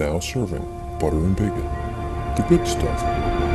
Now serving butter and bacon. The good stuff.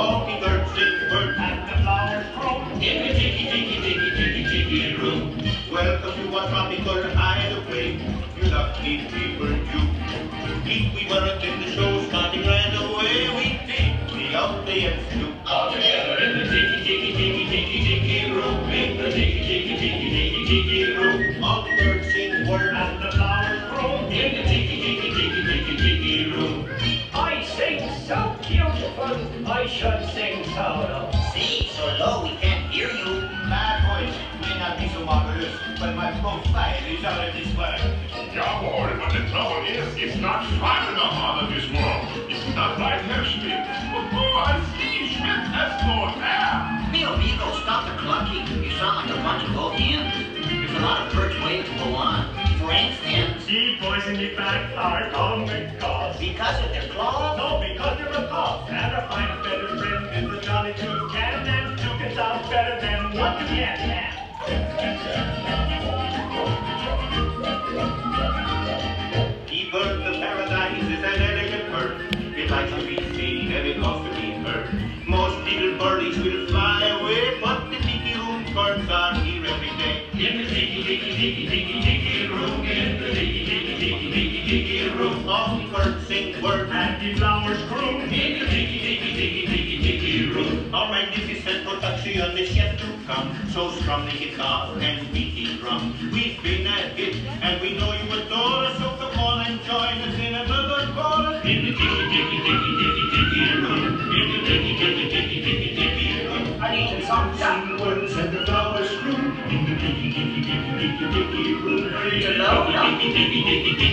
The birds in the bird and the flowers grow in the tiki tiki tiki tiki tiki room. Welcome to our tropical hideaway. You lucky people, you. If we weren't in the show starting right away, we'd take the audience to all together in the tiki tiki tiki tiki tiki room. In the tiki tiki tiki tiki tiki room. All the birds sing word and the marvelous, but my profile is out of this world. Ja, boy, but the trouble is, it's not far enough out of this world. It's not like Schmidt. Oh, I see, Schmidt has no hair. Mio Vigo, stop the clucking. You sound like a bunch of old hens. There's a lot of birds waiting to go on. For instance, The boys in back are gone because. because of their claws. No, because they're a cause. And a fine better friend is a jolly toucan. And two can sound better than one can. can. The bird of paradise is an elegant bird. It likes to be seen and it loves to be heard. Most little birdies will fly away, but the tiki room birds are here every day. In the tiki tiki tiki tiki tiki room, in the tiki tiki tiki tiki tiki room, all the birds sing word And the flowers grow. in the tiki tiki tiki tiki tiki room. Our magnificent production is yet to come. So strum the guitar and beat the drum. We've been at it and we know you adore us. So come on and join us in another chorus. In the tiki tiki tiki tiki room. In the tiki tiki tiki tiki tiki room. I need some words and the flowers grew. In tiki tiki room. Ready to low now. Tiki tiki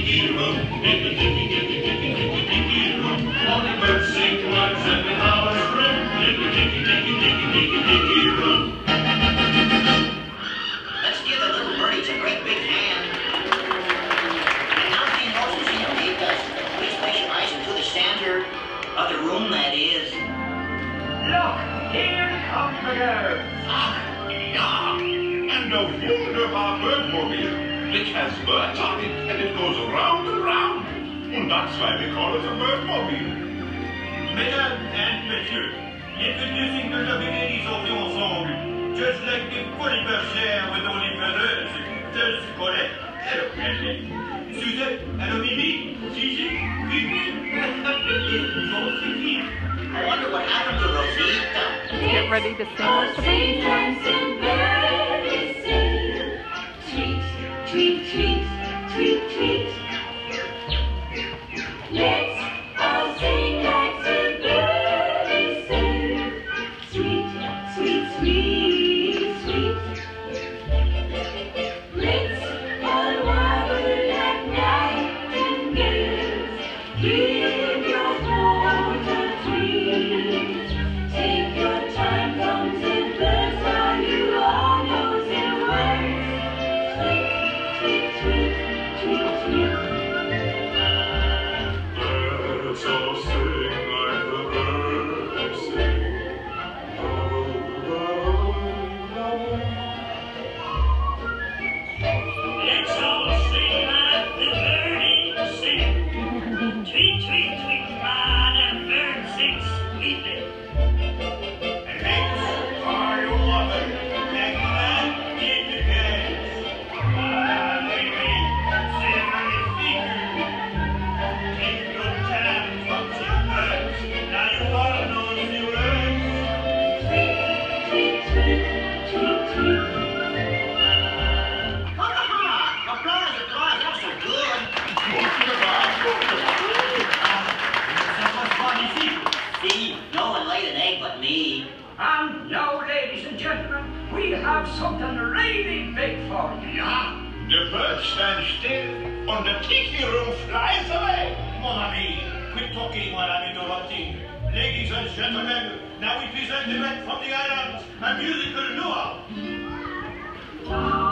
It has birds on it and it goes round and round. And that's why we call it a Birdmobile. Mesdames and messieurs, introducing the lovely ladies of the ensemble, just like the pretty bergère with only feathers, there's Colette, hello Leslie, Suzette, hello Mimi, Gigi, Fifi, Josephine. I wonder what happened to Rosita. Get ready to sing with the birds. Tweet, tweet, tweet, the and the tiki room flies away. Mon ami, quit talking while I'm interrupting. Ladies and gentlemen, now we present direct from the islands, a musical luau.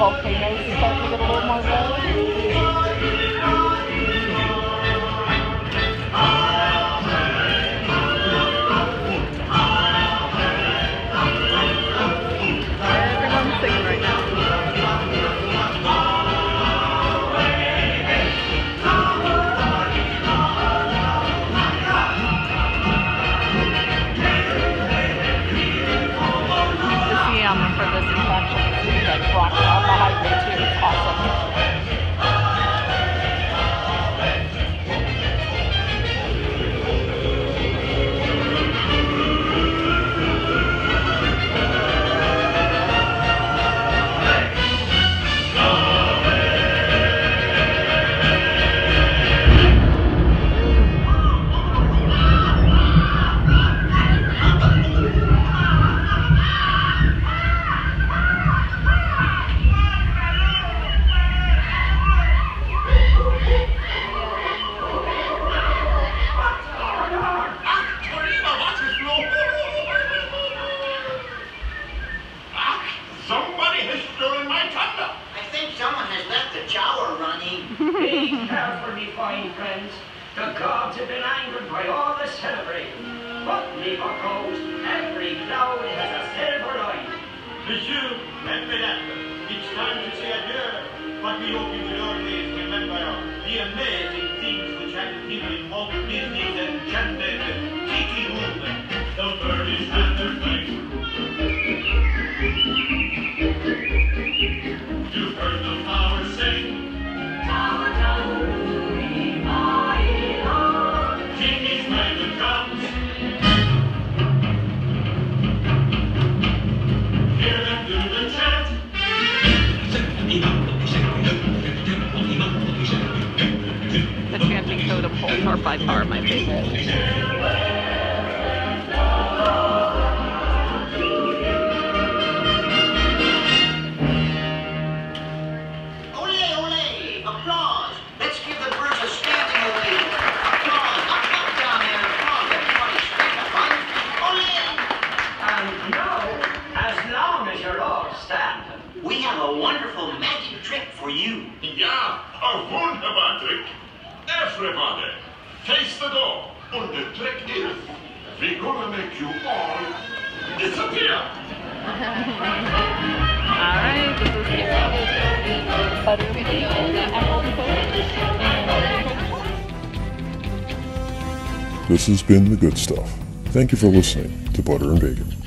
Windows. The gods have been angered by all the celebrating. But leave our goes, every cloud has a silver line. Monsieur, Mesdames, it's time to say adieu. But we hope you will always Everybody, face the door. And the trick is, we're gonna make you all disappear. Alright, this is butter This has been The Good Stuff. Thank you for listening to Butter and Bacon.